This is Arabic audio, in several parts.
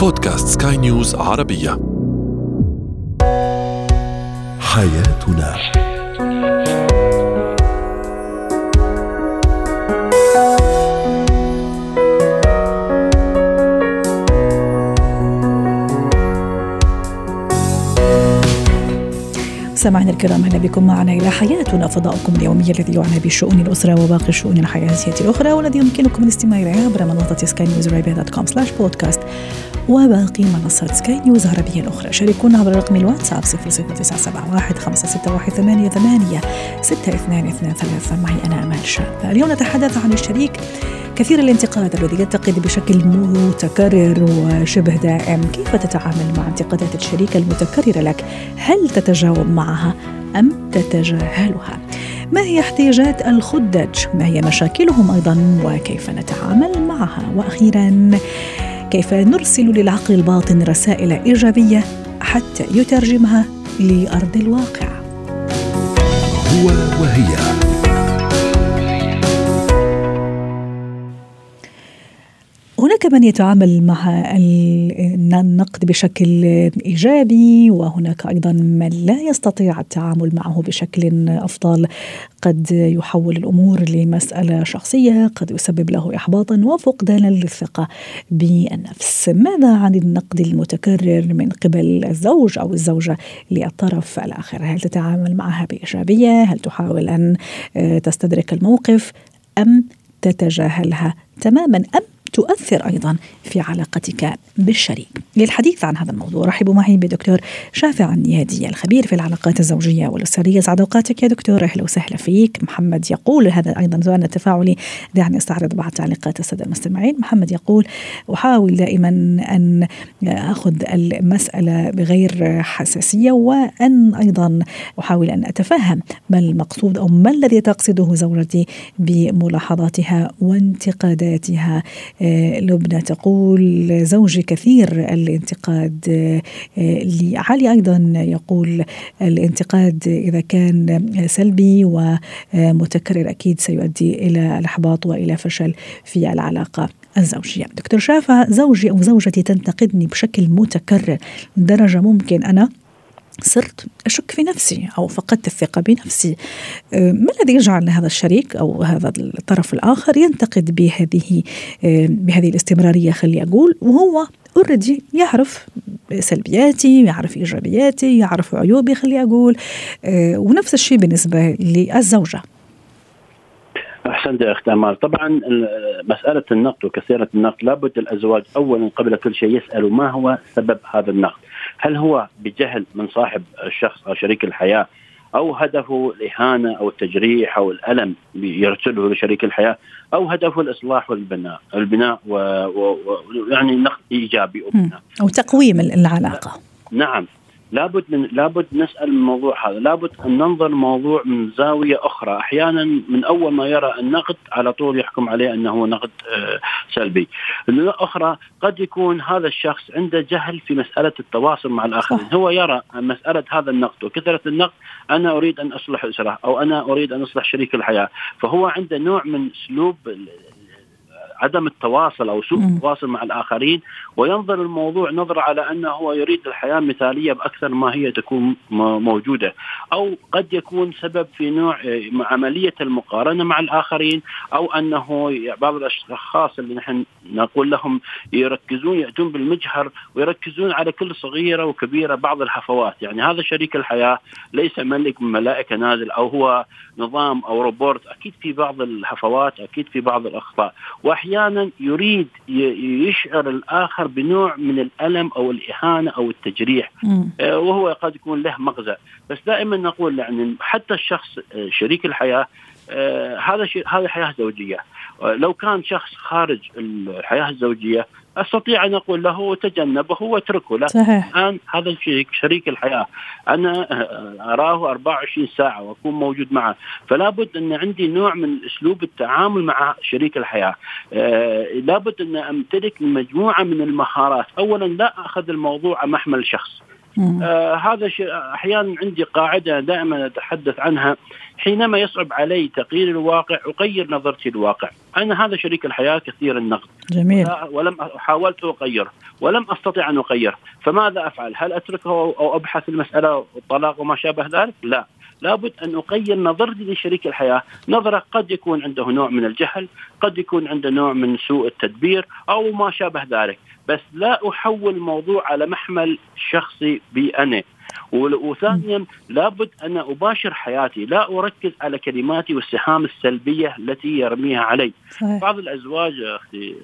بودكاست سكاي نيوز عربية. حياتنا. سمعنا الكرام أهلا بكم معنا إلى حياتنا فضاؤكم اليومي الذي يعنى بشؤون الأسرة وباقي الشؤون الحياتية الأخرى والذي يمكنكم الاستماع اليه عبر منصة سكاي نيوز dot com slash podcast وباقي منصات سكاي نيوز العربية الأخرى شاركونا عبر رقم الواتساب 00971 561 88 6223 معي أنا أمال شاب اليوم نتحدث عن الشريك كثير الانتقاد الذي ينتقد بشكل متكرر وشبه دائم كيف تتعامل مع انتقادات الشريك المتكررة لك هل تتجاوب معها أم تتجاهلها ما هي احتياجات الخدج ما هي مشاكلهم أيضا وكيف نتعامل معها وأخيرا كيف نرسل للعقل الباطن رسائل إيجابية حتى يترجمها لأرض الواقع. هو وهي. هناك من يتعامل مع النقد بشكل إيجابي وهناك أيضا من لا يستطيع التعامل معه بشكل أفضل. قد يحول الأمور لمسألة شخصية قد يسبب له احباطا وفقدانا للثقة بالنفس. ماذا عن النقد المتكرر من قبل الزوج أو الزوجة للطرف الآخر؟ هل تتعامل معها بإيجابية؟ هل تحاول أن تستدرك الموقف أم تتجاهلها تماما؟ أم تؤثر أيضا في علاقتك بالشريك. للحديث عن هذا الموضوع رحبوا معي بدكتور شافع النيادي الخبير في العلاقات الزوجية والأسرية سعد أوقاتك يا دكتور أهلا وسهلا فيك. محمد يقول هذا أيضا سؤالنا التفاعلي دعني استعرض بعض تعليقات السادة المستمعين. محمد يقول أحاول دائما أن أخذ المسألة بغير حساسية وأن أيضا أحاول أن أتفهم ما المقصود أو ما الذي تقصده زوجتي بملاحظاتها وانتقاداتها لبنى. تقول زوجي كثير الانتقاد آه، لعلي أيضا يقول الانتقاد إذا كان سلبي ومتكرر أكيد سيؤدي إلى الإحباط وإلى فشل في العلاقة الزوجية. دكتور شافع زوجي أو زوجتي تنتقدني بشكل متكرر درجة ممكن أنا صرت أشك في نفسي أو فقدت الثقة بنفسي. آه، ما الذي يجعل هذا الشريك أو هذا الطرف الآخر ينتقد بهذه آه، بهذه الاستمرارية؟ خلي أقول وهو اوريدي يعرف سلبياتي يعرف إيجابياتي يعرف عيوبي خلي أقول. آه، ونفس الشيء بالنسبة للزوجة. أحسنت يا أخت امال طبعا مسألة النقد وكثيرة النقد لابد الأزواج اولا قبل كل شيء يسألوا ما هو سبب هذا النقد. هل هو بجهل من صاحب الشخص أو شريك الحياة أو هدفه الإهانة أو التجريح أو الألم يرسله لشريك الحياة أو هدفه الإصلاح والبناء البناء ويعني و... نقد إيجابي أو بناء أو تقويم العلاقة. نعم. لابد من لابد نسأل الموضوع هذا، لابد أن ننظر الموضوع من زاوية أخرى، أحيانا من أول ما يرى النقد على طول يحكم عليه أنه نقد آه، سلبي. أخرى قد يكون هذا الشخص عنده جهل في مسألة التواصل مع الآخرين، هو يرى مسألة هذا النقد وكثرة النقد أنا أريد أن أصلح أسرة أو أنا أريد أن أصلح شريك الحياة، فهو عنده نوع من اسلوب عدم التواصل أو سوء التواصل مع الآخرين وينظر الموضوع نظرة على أنه هو يريد الحياة مثالية بأكثر ما هي تكون موجودة. أو قد يكون سبب في نوع آه، عملية المقارنة مع الآخرين أو أنه بعض الأشخاص اللي نحن نقول لهم يركزون يأتون بالمجهر ويركزون على كل صغيرة وكبيرة بعض الهفوات يعني هذا شريك الحياة ليس ملك من ملائكة نازل أو هو نظام أو روبورت. أكيد في بعض الهفوات أكيد في بعض الأخطاء. وأحيانا أحيانا يريد يشعر الآخر بنوع من الألم أو الإهانة أو التجريح. آه، وهو قد يكون له مغزى. بس دائما نقول يعني حتى الشخص آه، شريك الحياة آه، هذا شيء هذه حياة زوجية. لو كان شخص خارج الحياة الزوجية أستطيع أن أقول له تجنبه واتركه. لا صحيح. الآن هذا الشريك شريك الحياة. أنا أراه 24 ساعة وأكون موجود معه. فلا بد أن عندي نوع من أسلوب التعامل مع شريك الحياة. آه لابد أن أمتلك مجموعة من المهارات. اولا لا أخذ الموضوع محمل شخص. آه هذا أحيانا عندي قاعدة دائما أتحدث عنها. حينما يصعب علي تغيير الواقع اغير نظرتي للواقع، أنا هذا شريك الحياة كثير النقد. جميل. ولم حاولت اغيره ولم أستطع أن اغيره، فماذا أفعل؟ هل أتركه أو أبحث المسألة والطلاق وما شابه ذلك؟ لا، لابد أن اغير نظرتي لشريك الحياة، نظرة قد يكون عنده نوع من الجهل، قد يكون عنده نوع من سوء التدبير أو ما شابه ذلك، بس لا أحول الموضوع على محمل شخصي بي أنا. وثانيا لابد أن أباشر حياتي، لا أركز على كلماتي والسهام السلبية التي يرميها علي. صحيح. بعض الأزواج أختي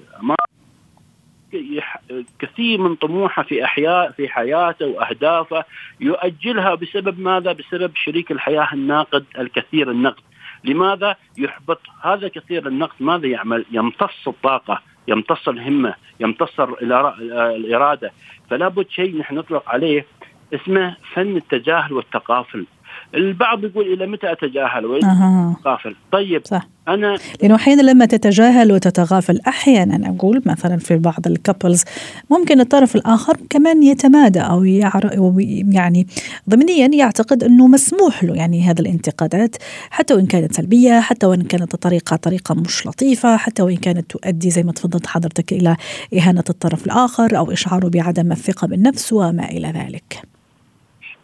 كثير من طموحه في احياء في حياته وأهدافه يؤجلها بسبب ماذا؟ بسبب شريك الحياة الناقد الكثير النقد. لماذا يحبط هذا كثير النقد ماذا يعمل؟ يمتص الطاقة، يمتص الهمة، يمتص الإرادة، فلا بد شيء نحن نطلق عليه اسمه فن التجاهل والتقافل. البعض يقول إلى متى أتجاهل واتغافل طيب صح. أنا لأنه أحيانا لما تتجاهل وتتغافل أحيانا أقول مثلا في بعض الكابلز ممكن الطرف الآخر كمان يتمادى أو يعني ضمنيا يعتقد أنه مسموح له يعني هذه الانتقادات حتى وإن كانت سلبية حتى وإن كانت الطريقة طريقة مش لطيفة حتى وإن كانت تؤدي زي ما تفضلت حضرتك إلى إهانة الطرف الآخر أو إشعاره بعدم الثقة بالنفس وما إلى ذلك.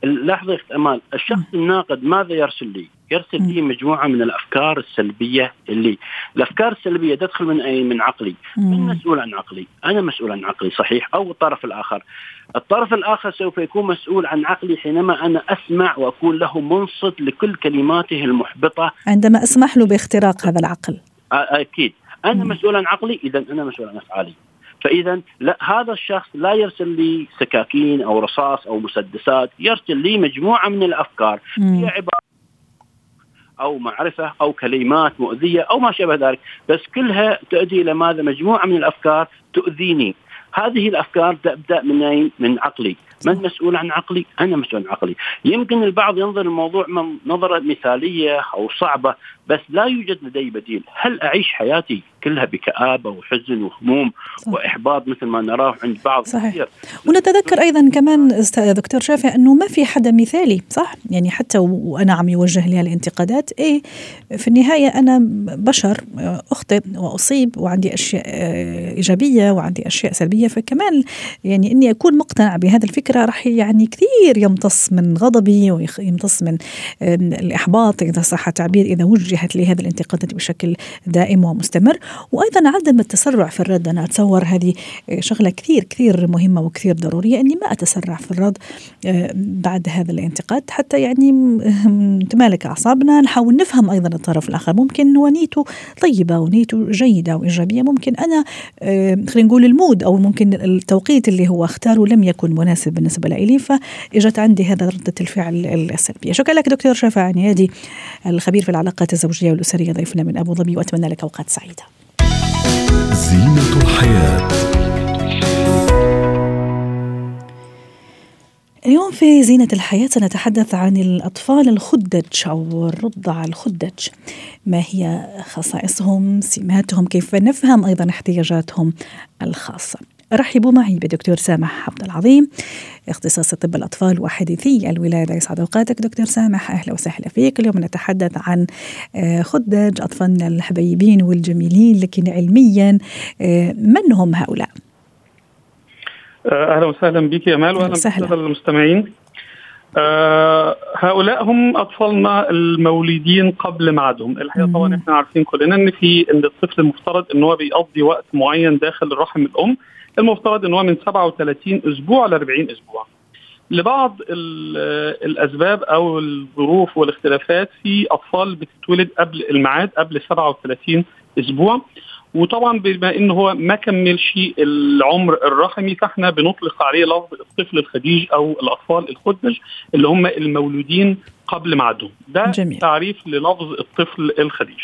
لحظة امال الشخص الناقد ماذا يرسل لي؟ يرسل لي مجموعة من الأفكار السلبية اللي الأفكار السلبية تدخل من أي؟ من عقلي. من مسؤول عن عقلي. أنا مسؤول عن عقلي صحيح أو الطرف الآخر. الطرف الآخر سوف يكون مسؤول عن عقلي حينما أنا أسمع وأكون له منصت لكل كلماته المحبطة. عندما أسمح له باختراق هذا العقل. أكيد. أنا مسؤول عن عقلي إذا أنا مسؤول عن أفعالي. فإذا لا هذا الشخص لا يرسل لي سكاكين أو رصاص أو مسدسات يرسل لي مجموعة من الأفكار. هي عبارة أو معرفة أو كلمات مؤذية أو ما شابه ذلك بس كلها تؤدي إلى ماذا؟ مجموعة من الأفكار تؤذيني. هذه الأفكار تبدأ من من عقلي. من مسؤول عن عقلي؟ أنا مسؤول عن عقلي، يمكن البعض ينظر الموضوع من نظرة مثالية أو صعبة بس لا يوجد لدي بديل، هل أعيش حياتي كلها بكآبة وحزن وهموم صح. وإحباط مثل ما نراه عند بعض صحيح. كثير. ونتذكر أيضا كمان دكتور شافع أنه ما في حدا مثالي صح؟ يعني حتى وأنا عم يوجه لي الانتقادات إيه في النهاية أنا بشر أخطئ وأصيب وعندي أشياء إيجابية وعندي أشياء سلبية. فكمان يعني أني أكون مقتنع بهذا الفكرة راح يعني كثير يمتص من غضبي ويمتص من الإحباط إذا صح التعبير إذا وجهت لي هذه الانتقادات بشكل دائم ومستمر. وأيضا عدم التسرع في الرد. أنا أتصور هذه شغلة كثير كثير مهمة وكثير ضرورية. إني ما أتسرع في الرد آه، بعد هذا الانتقاد. حتى يعني تمالك أعصابنا. نحاول نفهم أيضا الطرف الآخر. ممكن هو نيته طيبة ونيته جيدة وايجابيه ممكن أنا آه، خلينا نقول المود أو ممكن التوقيت اللي هو أختاره لم يكن مناسب بالنسبة لي. فإجت عندي هذا ردة الفعل السلبية. شكرا لك دكتور شفا عنيادي الخبير في العلاقات الزوجية والأسرية ضيفنا من أبو ظبي. وأتمنى لك أوقات سعيدة. زينة الحياة. اليوم في زينة الحياة سنتحدث عن الأطفال الخدج أو الرضع الخدج. ما هي خصائصهم سماتهم كيف نفهم أيضا احتياجاتهم الخاصة؟ رحبوا معي بدكتور سامح عبد العظيم اختصاص طب الأطفال وحديثي الولاده يسعد أوقاتك دكتور سامح أهلا وسهلا فيك. اليوم نتحدث عن آه، خدج أطفالنا الحبيبين والجميلين لكن علميا آه، من هم هؤلاء؟ آه، أهلا وسهلا بك يا مال وأهلا وسهلا. المستمعين. آه هؤلاء هم أطفالنا المولودين قبل ميعادهم، الحقيقة طبعا إحنا عارفين كلنا إن في إن الطفل المفترض إن هو بيقضي وقت معين داخل الرحم الأم. المفترض إن هو من 37 أسبوع ل 40 أسبوع. لبعض الأسباب أو الظروف والاختلافات في أطفال بتتولد قبل الميعاد قبل 37 أسبوع وطبعا بما إن هو ما كملش العمر الرحمي فإحنا بنطلق عليه لفظ الطفل الخديج أو الأطفال الخدج اللي هم المولودين قبل ميعادهم ده جميل. تعريف للفظ الطفل الخديج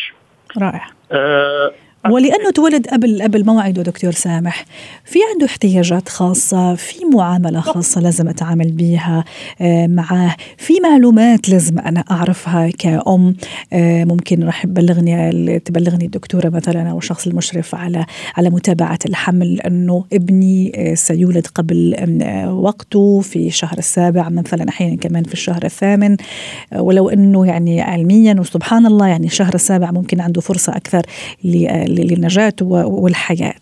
رائع آه ولأنه تولد قبل قبل موعده دكتور سامح في عنده احتياجات خاصة في معاملة خاصة لازم أتعامل بيها آه، معاه في معلومات لازم أنا أعرفها كأم آه، ممكن راح تبلغني تبلغني الدكتورة مثلا أو الشخص المشرف على على متابعة الحمل أنه ابني سيولد قبل وقته في الشهر السابع مثلا أحيانا كمان في الشهر الثامن ولو أنه يعني علميا وسبحان الله يعني الشهر السابع ممكن عنده فرصة أكثر للنجاة والحياة.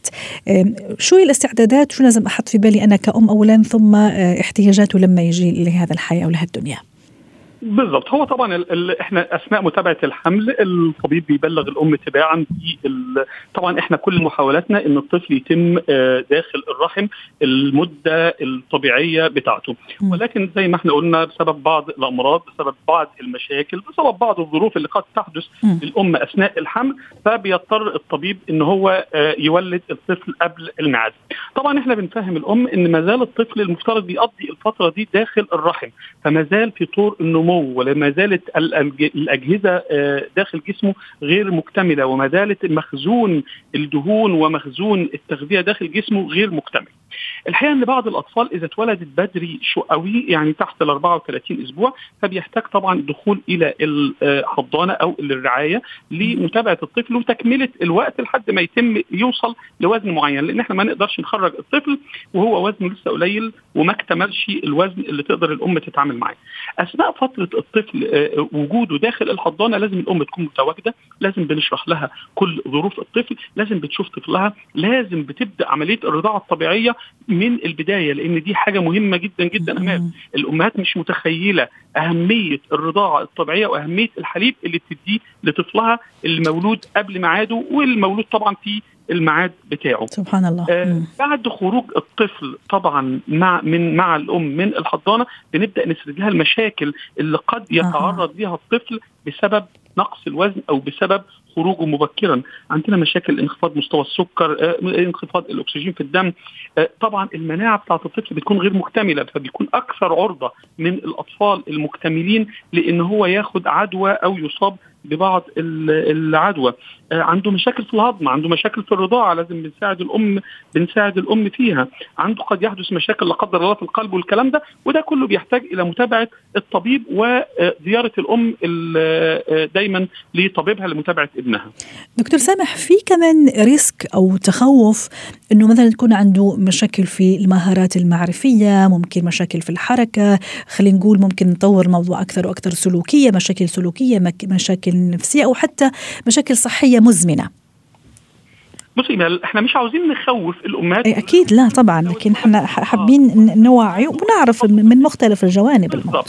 شو هي الاستعدادات شو لازم أحط في بالي أنا كأم أولا ثم آه، احتياجاته لما يجي لهذا الحياة أو لهالدنيا بالضبط. هو طبعا ال ال إحنا أثناء متابعة الحمل الطبيب بيبلغ الأم تباعا طبعا إحنا كل محاولاتنا إن الطفل يتم آه، داخل الرحم المدة الطبيعية بتاعته. ولكن زي ما إحنا قلنا بسبب بعض الأمراض بسبب بعض المشاكل بسبب بعض الظروف اللي قد تحدث للأم أثناء الحمل فبيضطر الطبيب إن هو آه، يولد الطفل قبل الميعاد. طبعا إحنا بنفهم الأم إن ما زال الطفل المفترض بيقضي الفترة دي داخل الرحم فما زال في طور النمو ولما زالت الأجهزة آه، داخل جسمه غير مكتملة وما زالت مخزون الدهون ومخزون التغذية داخل جسمه غير مكتمل. الحقيقة إن بعض الأطفال إذا اتولدت بدري شو قوي يعني تحت ال 34 أسبوع فبيحتاج طبعا دخول إلى الحضانة أو الرعاية لمتابعة الطفل وتكملة الوقت لحد ما يتم يوصل لوزن معين لأن إحنا ما نقدرش نخرج الطفل وهو وزنه لسه قليل وما اكتملش الوزن اللي تقدر الأم تتعامل معاه. أثناء فترة الطفل آه، وجوده داخل الحضانة لازم الأم تكون متواجدة، لازم بنشرح لها كل ظروف الطفل، لازم بتشوف طفلها، لازم بتبدأ عملية الرضاعة الطبيعية من البداية لأن دي حاجة مهمة جدا جدا أمام. الأمهات مش متخيلة أهمية الرضاعة الطبيعية وأهمية الحليب اللي بتديه لطفلها المولود قبل ميعاده والمولود طبعا في الميعاد بتاعه. سبحان الله. آه بعد خروج الطفل طبعا مع من مع الأم من الحضانة بنبدأ نسرد لها المشاكل اللي قد يتعرض لها الطفل بسبب نقص الوزن أو بسبب خروجه مبكرا عندنا مشاكل انخفاض مستوى السكر آه، انخفاض الأكسجين في الدم. آه، طبعا المناعة بتاعه الطفل بتكون غير مكتملة فبيكون أكثر عرضة من الأطفال المكتملين لأن هو ياخد عدوى أو يصاب ببعض العدوى. آه، عنده مشاكل في الهضم عنده مشاكل في الرضاعة لازم بنساعد الأم بنساعد الأم فيها. عنده قد يحدث مشاكل لا قدر الله في القلب والكلام ده وده كله بيحتاج إلى متابعة الطبيب وزيارة الأم دايما لطبيبها لمتابعة ابنها. دكتور سامح في كمان ريسك أو تخوف إنه مثلا تكون عنده مشاكل في المهارات المعرفية ممكن مشاكل في الحركة خلينا نقول ممكن نطور الموضوع أكثر وأكثر سلوكية مشاكل سلوكية مشاكل نفسية أو حتى مشاكل صحية مزمنة. بصي إحنا مش عاوزين نخوف الأمهات. أكيد لا طبعا لكن إحنا حابين نوعي ونعرف من مختلف الجوانب الموضوع.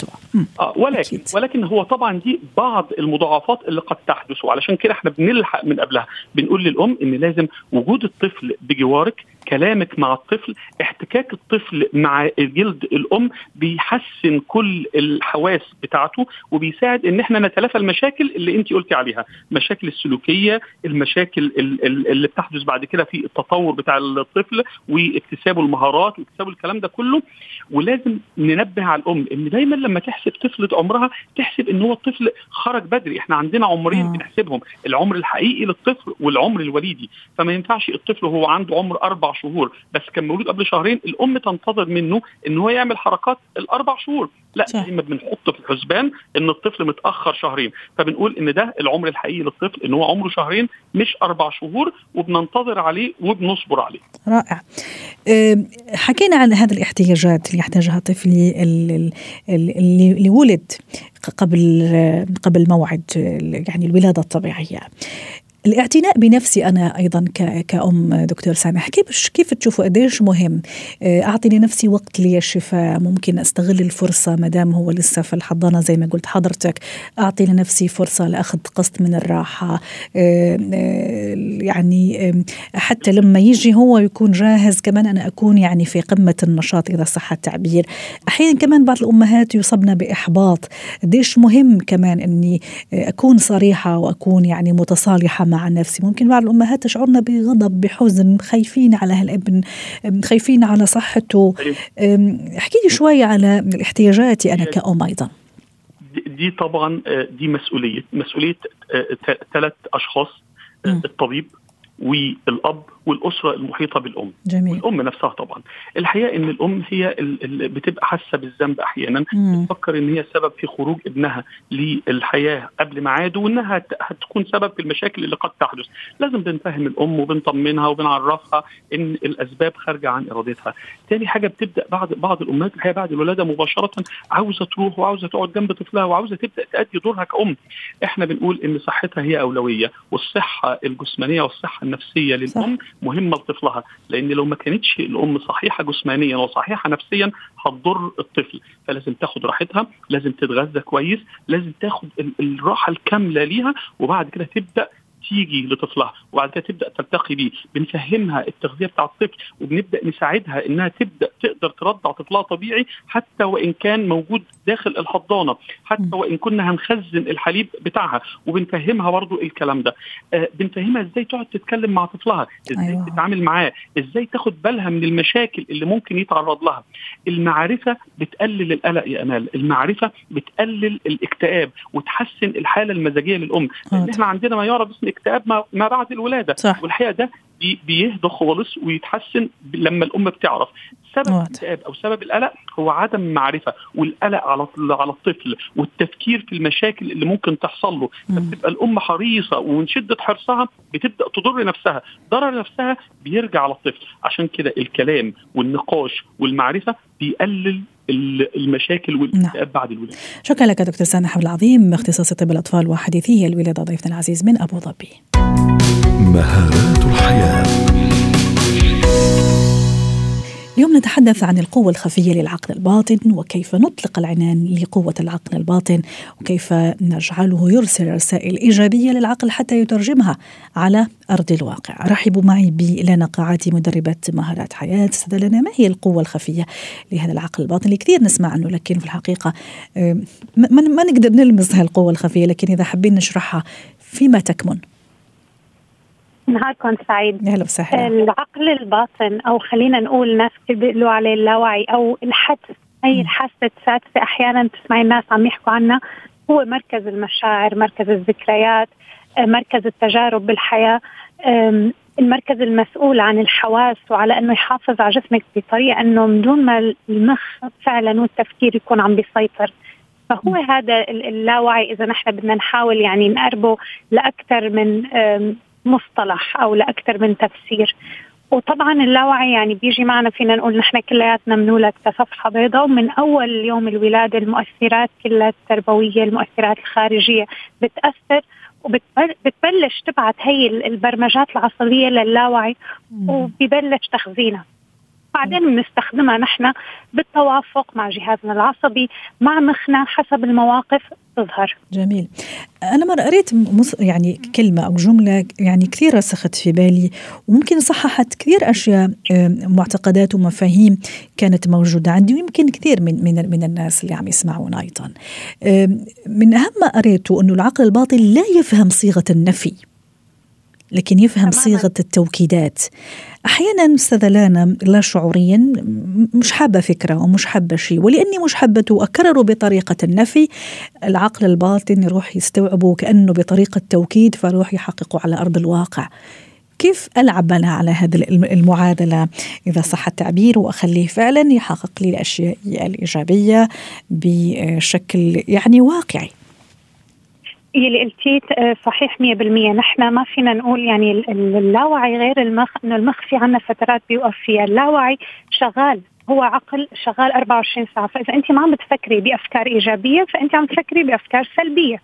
آه ولكن أكيد. ولكن هو طبعا دي بعض المضاعفات اللي قد تحدث وعلشان كده إحنا بنلحق من قبلها. بنقول للأم إن لازم وجود الطفل بجوارك كلامك مع الطفل احتكاك الطفل مع جلد الأم بيحسن كل الحواس بتاعته وبيساعد إن إحنا نتلافى المشاكل اللي انت قلتي عليها مشاكل السلوكية المشاكل اللي بتحدث بعد كده في التطور بتاع الطفل واكتسابه المهارات واكتسابه الكلام ده كله ولازم ننبه على الأم إن دايما لما تحسب طفله عمرها تحسب إن هو الطفل خرج بدري إحنا عندنا عمرين آه. بنحسبهم العمر الحقيقي للطفل والعمر الوليدي فما ينفعش الطفل وهو عنده عمر أربع شهور. بس كان مولود قبل شهرين الأم تنتظر منه إن هو يعمل حركات الأربع شهور. لا دايما بنحط في الحسبان إن الطفل متأخر شهرين. فبنقول إن ده العمر الحقيقي للطفل إن هو عمره شهرين مش أربع شهور وبننتظر عليه وبنصبر عليه. رائع. حكينا عن هذه الاحتياجات اللي يحتاجها طفلي اللي ولد قبل قبل موعد يعني الولادة الطبيعية. الاعتناء بنفسي أنا أيضا كأم دكتور سامح كيف كيف تشوفوا قديش مهم؟ آه، أعطي لنفسي وقت للشفاء ممكن أستغل الفرصة ما دام هو لسه في الحضانة زي ما قلت حضرتك. أعطي لنفسي فرصة لأخذ قسط من الراحة. آه، آه، يعني حتى لما يجي هو يكون جاهز كمان أنا أكون يعني في قمة النشاط إذا صح التعبير. أحيانا كمان بعض الأمهات يصبن بإحباط. قديش مهم كمان إني أكون صريحة وأكون يعني متصالحة مع نفسي. ممكن بعض الأمهات تشعرنا بغضب بحزن خايفين على هالابن خايفين على صحته. احكي لي شوي على احتياجاتي أنا كأم أيضا. دي طبعا آه، دي مسؤولية. مسؤولية ثلاث آه، أشخاص آه، الطبيب والأب والأسرة المحيطة بالأم. جميل. والأم نفسها طبعا. الحقيقة إن الأم هي اللي بتبقى حاسة بالذنب أحيانا. بتفكر إن هي سبب في خروج ابنها للحياة قبل ميعاده وإنها هتكون سبب في المشاكل اللي قد تحدث. لازم بنفهم الأم وبنطمنها وبنعرفها إن الأسباب خارجة عن إرادتها. تاني حاجة بتبدأ بعض بعض الأمهات الحقيقة بعد الولادة مباشرة عاوزة تروح وعاوزة تقعد جنب طفلها وعاوزة تبدأ تأدي دورها كأم. إحنا بنقول إن صحتها هي أولوية والصحة الجسمانية والصحة النفسيه للأم صح. مهمة لطفلها لأن لو ما كانتش الأم صحيحة جسمانيا وصحيحة نفسيا هتضر الطفل فلازم تاخد راحتها لازم تتغذى كويس لازم تاخد الراحة الكاملة ليها وبعد كده تبدأ تيجي لطفلها وبعد كده تبدأ تلتقي بيه. بنفهمها التغذية بتاع الطفل وبنبدأ نساعدها إنها تبدأ تقدر ترضع طفلها طبيعي حتى وإن كان موجود داخل الحضانة حتى وإن كنا هنخزن الحليب بتاعها. وبنفهمها برضو الكلام ده. آه بنفهمها إزاي تقعد تتكلم مع طفلها إزاي أيوة. تتعامل معاه إزاي تاخد بالها من المشاكل اللي ممكن يتعرض لها. المعرفة بتقلل القلق يا آمال. المعرفة بتقلل الاكتئاب وتحسن الحالة المزاجية للأم. لأن إحنا عندنا ما يعرف باسم الاكتئاب ما بعد الولادة. صح. والحقيقة ده بيهدى خالص ويتحسن لما الأم بتعرف. سبب الاكتئاب أو سبب القلق هو عدم المعرفة والقلق على على الطفل والتفكير في المشاكل اللي ممكن تحصل له. فبتبقى الأم حريصة ومن شدة حرصها بتبدأ تضر نفسها. ضرر نفسها بيرجع على الطفل. عشان كده الكلام والنقاش والمعرفة بيقلل المشاكل والاكتئاب نعم. بعد الولادة. شكرا لك دكتور سامح عبد العظيم اختصاصي طب الاطفال وحديثي الولادة ضيفنا العزيز من أبو ظبي. مهارات الحياة اليوم نتحدث عن القوة الخفية للعقل الباطن وكيف نطلق العنان لقوة العقل الباطن وكيف نجعله يرسل رسائل إيجابية للعقل حتى يترجمها على أرض الواقع. رحبوا معي بلنا قاعاتي مدربة مهارات حياة. استاذة لنا ما هي القوة الخفية لهذا العقل الباطن اللي كثير نسمع عنه لكن في الحقيقة ما, ما نقدر نلمس هالقوة الخفية لكن إذا حابين نشرحها فيما تكمن؟ نهاركم سعيد. أهلا وسهلا. العقل الباطن أو خلينا نقول ناس بيقولوا عليه اللاوعي أو الحدس أي الحاسه السادسه أحيانا تسمعي الناس عم يحكوا عنها هو مركز المشاعر مركز الذكريات آه، مركز التجارب بالحياة المركز المسؤول عن الحواس وعلى إنه يحافظ على جسمك بطريقة إنه من دون ما المخ فعلا والتفكير يكون عم بيسيطر. فهو هذا اللاوعي إذا نحن بدنا نحاول يعني نقربه لأكثر من مصطلح أو لأكثر من تفسير. وطبعا اللاوعي يعني بيجي معنا فينا نقول نحن كلياتنا بنولد كصفحه بيضاء ومن أول يوم الولادة المؤثرات كلها التربوية المؤثرات الخارجية بتأثر وبتبلش تبعت هي البرمجات العصبية للاوعي وبيبلش تخزينها. بعدين بنستخدمها نحن بالتوافق مع جهازنا العصبي مع مخنا حسب المواقف تظهر. جميل. أنا مرة قريت يعني كلمة أو جملة يعني كثير رسخت في بالي وممكن صححت كثير أشياء معتقدات ومفاهيم كانت موجودة عندي ويمكن كثير من من من الناس اللي عم يسمعونا أيضا. من أهم ما قريته أنه العقل الباطن لا يفهم صيغة النفي. لكن يفهم صيغة التوكيدات. أحيانا أستاذة لانا لا شعوريا مش حابة فكرة ومش حابة شيء ولأني مش حابته وأكرره بطريقة النفي. العقل الباطن يروح يستوعبه كأنه بطريقة توكيد فيروح يحققه على أرض الواقع. كيف ألعب أنا على هذه المعادلة؟ إذا صح التعبير وأخليه فعلا يحقق لي الأشياء الإيجابية بشكل يعني واقعي. اللي قلتيه آه، صحيح 100% نحن ما فينا نقول يعني اللاوعي غير المخ إنه المخ في عنا فترات بيوقف فيها. اللاوعي شغال. هو عقل شغال 24 ساعة. فاذا انت ما عم بتفكري بأفكار إيجابية فأنت عم تفكري بأفكار سلبية.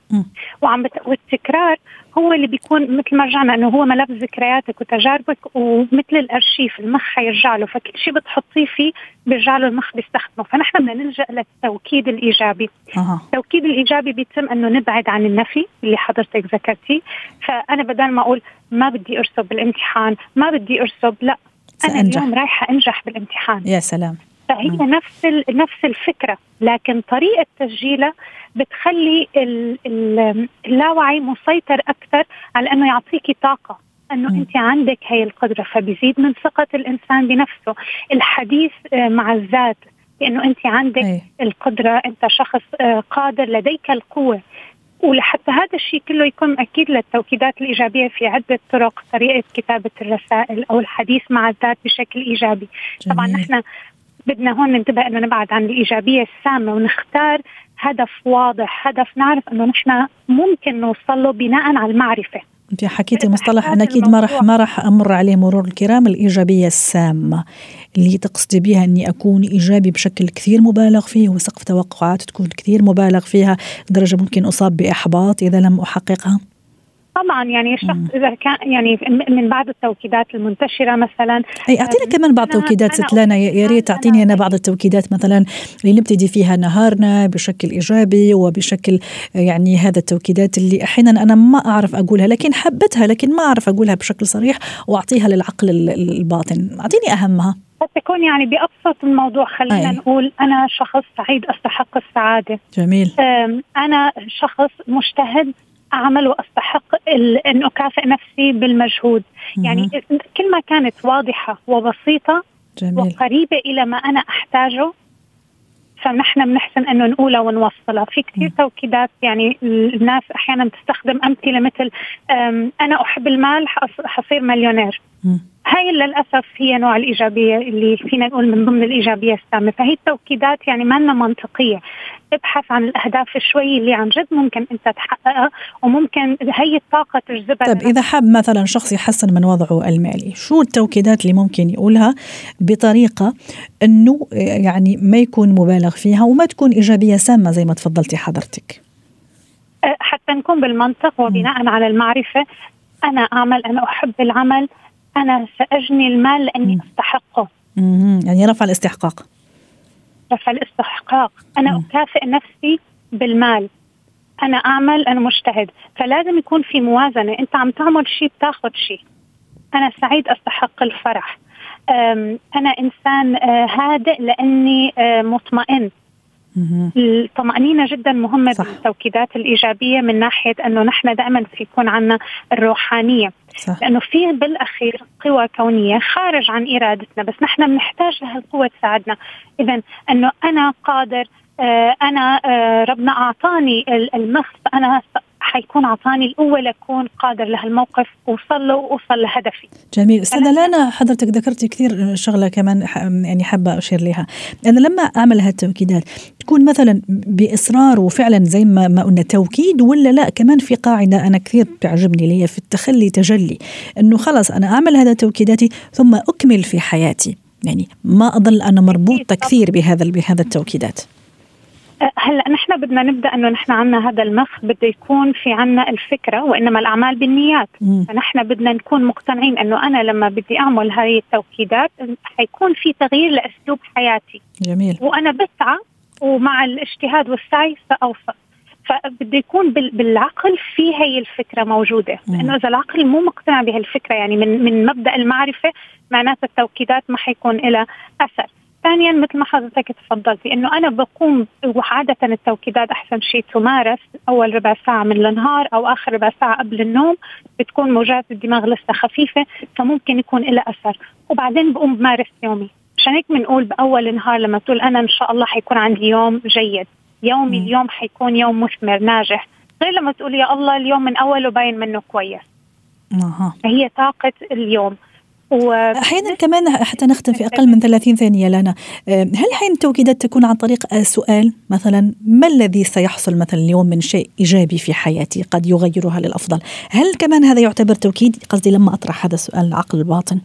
وعم بت... والتكرار هو اللي بيكون مثل ما رجعنا إنه هو ملف ذكرياتك وتجاربك ومثل الأرشيف المخ حيرجع له فكل شيء بتحطيه فيه بيرجع له المخ بيستخدمه. فنحن بدنا نلجأ للتوكيد الإيجابي. أه. التوكيد الإيجابي بيتم إنه نبعد عن النفي اللي حضرتك ذكرتيه. فأنا بدل ما أقول ما بدي أرسب بالامتحان ما بدي أرسب لا. أنا اليوم رايحة أنجح بالامتحان يا سلام فهي م. نفس نفس الفكرة لكن طريقة تسجيلها بتخلي اللاوعي مسيطر أكثر على إنه يعطيكي طاقة إنه. انت عندك هي القدرة فبيزيد من ثقة الإنسان بنفسه الحديث آه، مع الذات بانه انت عندك أي. القدرة أنت شخص آه، قادر لديك القوة ولحتى هذا الشيء كله يكون أكيد للتوكيدات الإيجابية في عدة طرق طريقة كتابة الرسائل أو الحديث مع الذات بشكل إيجابي جميل. طبعا نحن بدنا هون ننتبه إنه نبعد عن الإيجابية السامة ونختار هدف واضح هدف نعرف إنه نحن ممكن نوصل له بناء على المعرفة أنت حكيتي مصطلح أنا أكيد ما راح ما راح أمر عليه مرور الكرام الإيجابية السامة. اللي تقصدي بها إني أكون إيجابي بشكل كثير مبالغ فيه وسقف توقعات تكون كثير مبالغ فيها لدرجه ممكن أصاب بإحباط إذا لم أحققها. طبعا يعني الشخص إذا كان يعني من بعض التوكيدات المنتشرة مثلا أي اعطينا كمان بعض التوكيدات ست لانا يا ريت تعطيني أنا بعض التوكيدات مثلا اللي نبتدي فيها نهارنا بشكل إيجابي وبشكل يعني هذا التوكيدات اللي أحيانا أنا ما أعرف أقولها لكن حبتها لكن ما أعرف أقولها بشكل صريح وأعطيها للعقل الباطن. أعطيني أهمها. قد تكون يعني بأبسط الموضوع خلينا أي. نقول أنا شخص سعيد أستحق السعادة. جميل. أنا شخص مجتهد أعمل وأستحق أن أكافئ نفسي بالمجهود. يعني كل ما كانت واضحة وبسيطة جميل. وقريبة إلى ما أنا أحتاجه فنحن بنحسن إنه نقولها ونوصلها. في كثير توكيدات يعني الناس أحيانا تستخدم أمثلة مثل أنا أحب المال حصير مليونير. هاي للأسف هي نوع الإيجابية اللي فينا نقول من ضمن الإيجابية السامة. فهي التوكيدات يعني ما منطقية. ابحث عن الأهداف شوي اللي عن جد ممكن أنت تحققها وممكن هي الطاقة تجذبها طيب إذا حاب مثلا شخص يحسن من وضعه المالي شو التوكيدات اللي ممكن يقولها بطريقة إنه يعني ما يكون مبالغ فيها وما تكون إيجابية سامة زي ما تفضلتي حضرتك؟ أه، حتى نكون بالمنطق وبناء على المعرفة أنا أعمل أنا أحب العمل أنا سأجني المال لاني أستحقه. يعني رفع الاستحقاق. رفع الاستحقاق. أنا أكافئ نفسي بالمال. أنا أعمل أنا مجتهد. فلازم يكون في موازنة. أنت عم تعمل شيء بتاخذ شيء أنا سعيد أستحق الفرح. أنا إنسان أه، هادئ لأني أه، مطمئن. الطمأنينة جدا مهمة صح. بالتوكيدات الإيجابية من ناحية أنه نحن دائما في يكون عنا الروحانية صح. لأنه في بالأخير قوى كونية خارج عن إرادتنا بس نحن بنحتاج لهالقوة تساعدنا إذا أنه أنا قادر آه أنا آه ربنا أعطاني المخ أنا حيكون اعطاني القوة لأكون قادر لهالموقف اوصل له واوصل لهدفي. جميل، أستاذة لانا حضرتك ذكرتي كثير شغلة كمان يعني حابة أشير لها، أنا لما أعمل هالتوكيدات تكون مثلا بإصرار وفعلا زي ما ما قلنا توكيد ولا لا؟ كمان في قاعدة أنا كثير بتعجبني اللي هي في التخلي تجلي، إنه خلص أنا أعمل هذا توكيداتي ثم أكمل في حياتي، يعني ما أضل أنا مربوطة كثير بهذا بهذا التوكيدات. هلا نحن بدنا نبدأ إنه نحن عنا هذا المخ بده يكون في عنا الفكرة وإنما الأعمال بالنيات. فنحن بدنا نكون مقتنعين إنه أنا لما بدي أعمل هاي التوكيدات حيكون في تغيير لأسلوب حياتي. جميل. وأنا بسعى ومع الاجتهاد والسعي ساوصل فبده يكون بالعقل في هي الفكرة موجودة. لأنه إذا العقل مو مقتنع بهالفكرة يعني من من مبدأ المعرفة معناتها التوكيدات ما حيكون لها أثر. ثانيا مثل ما حضرتك تفضلتي إنه أنا بقوم وعادة التوكيدات أحسن شيء تمارس أول ربع ساعة من النهار أو آخر ربع ساعة قبل النوم بتكون موجات الدماغ لسه خفيفة فممكن يكون لها أثر. وبعدين بقوم بمارس يومي. عشان هيك بنقول بأول النهار لما تقول أنا إن شاء الله حيكون عندي يوم جيد. يومي اليوم حيكون يوم مثمر ناجح. غير لما تقول يا الله اليوم من اوله باين منه كويس. أه. هي طاقة اليوم. أحيانا كمان حتى نختم في أقل من 30 ثانية لنا هل حين التوكيدات تكون عن طريق سؤال؟ مثلا ما الذي سيحصل مثلا اليوم من شيء إيجابي في حياتي قد يغيرها للأفضل؟ هل كمان هذا يعتبر توكيد؟ قصدي لما أطرح هذا السؤال العقل الباطن.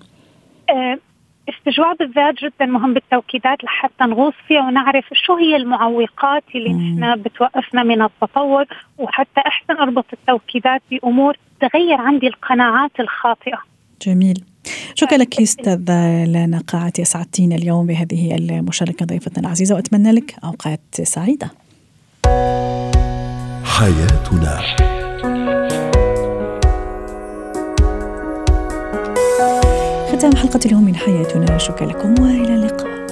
استجواب الذات جدا مهم بالتوكيدات لحتى نغوص فيها ونعرف شو هي المعوقات اللي نحن بتوقفنا من التطور وحتى أحسن أربط التوكيدات بأمور تغير عندي القناعات الخاطئة. جميل. شكرا لك أستاذة لانا قاعتي اسعدتينا اليوم بهذه المشاركة ضيفتنا العزيزة وأتمنى لك أوقات سعيدة. حياتنا ختام حلقة اليوم من حياتنا شكرا لكم وإلى اللقاء.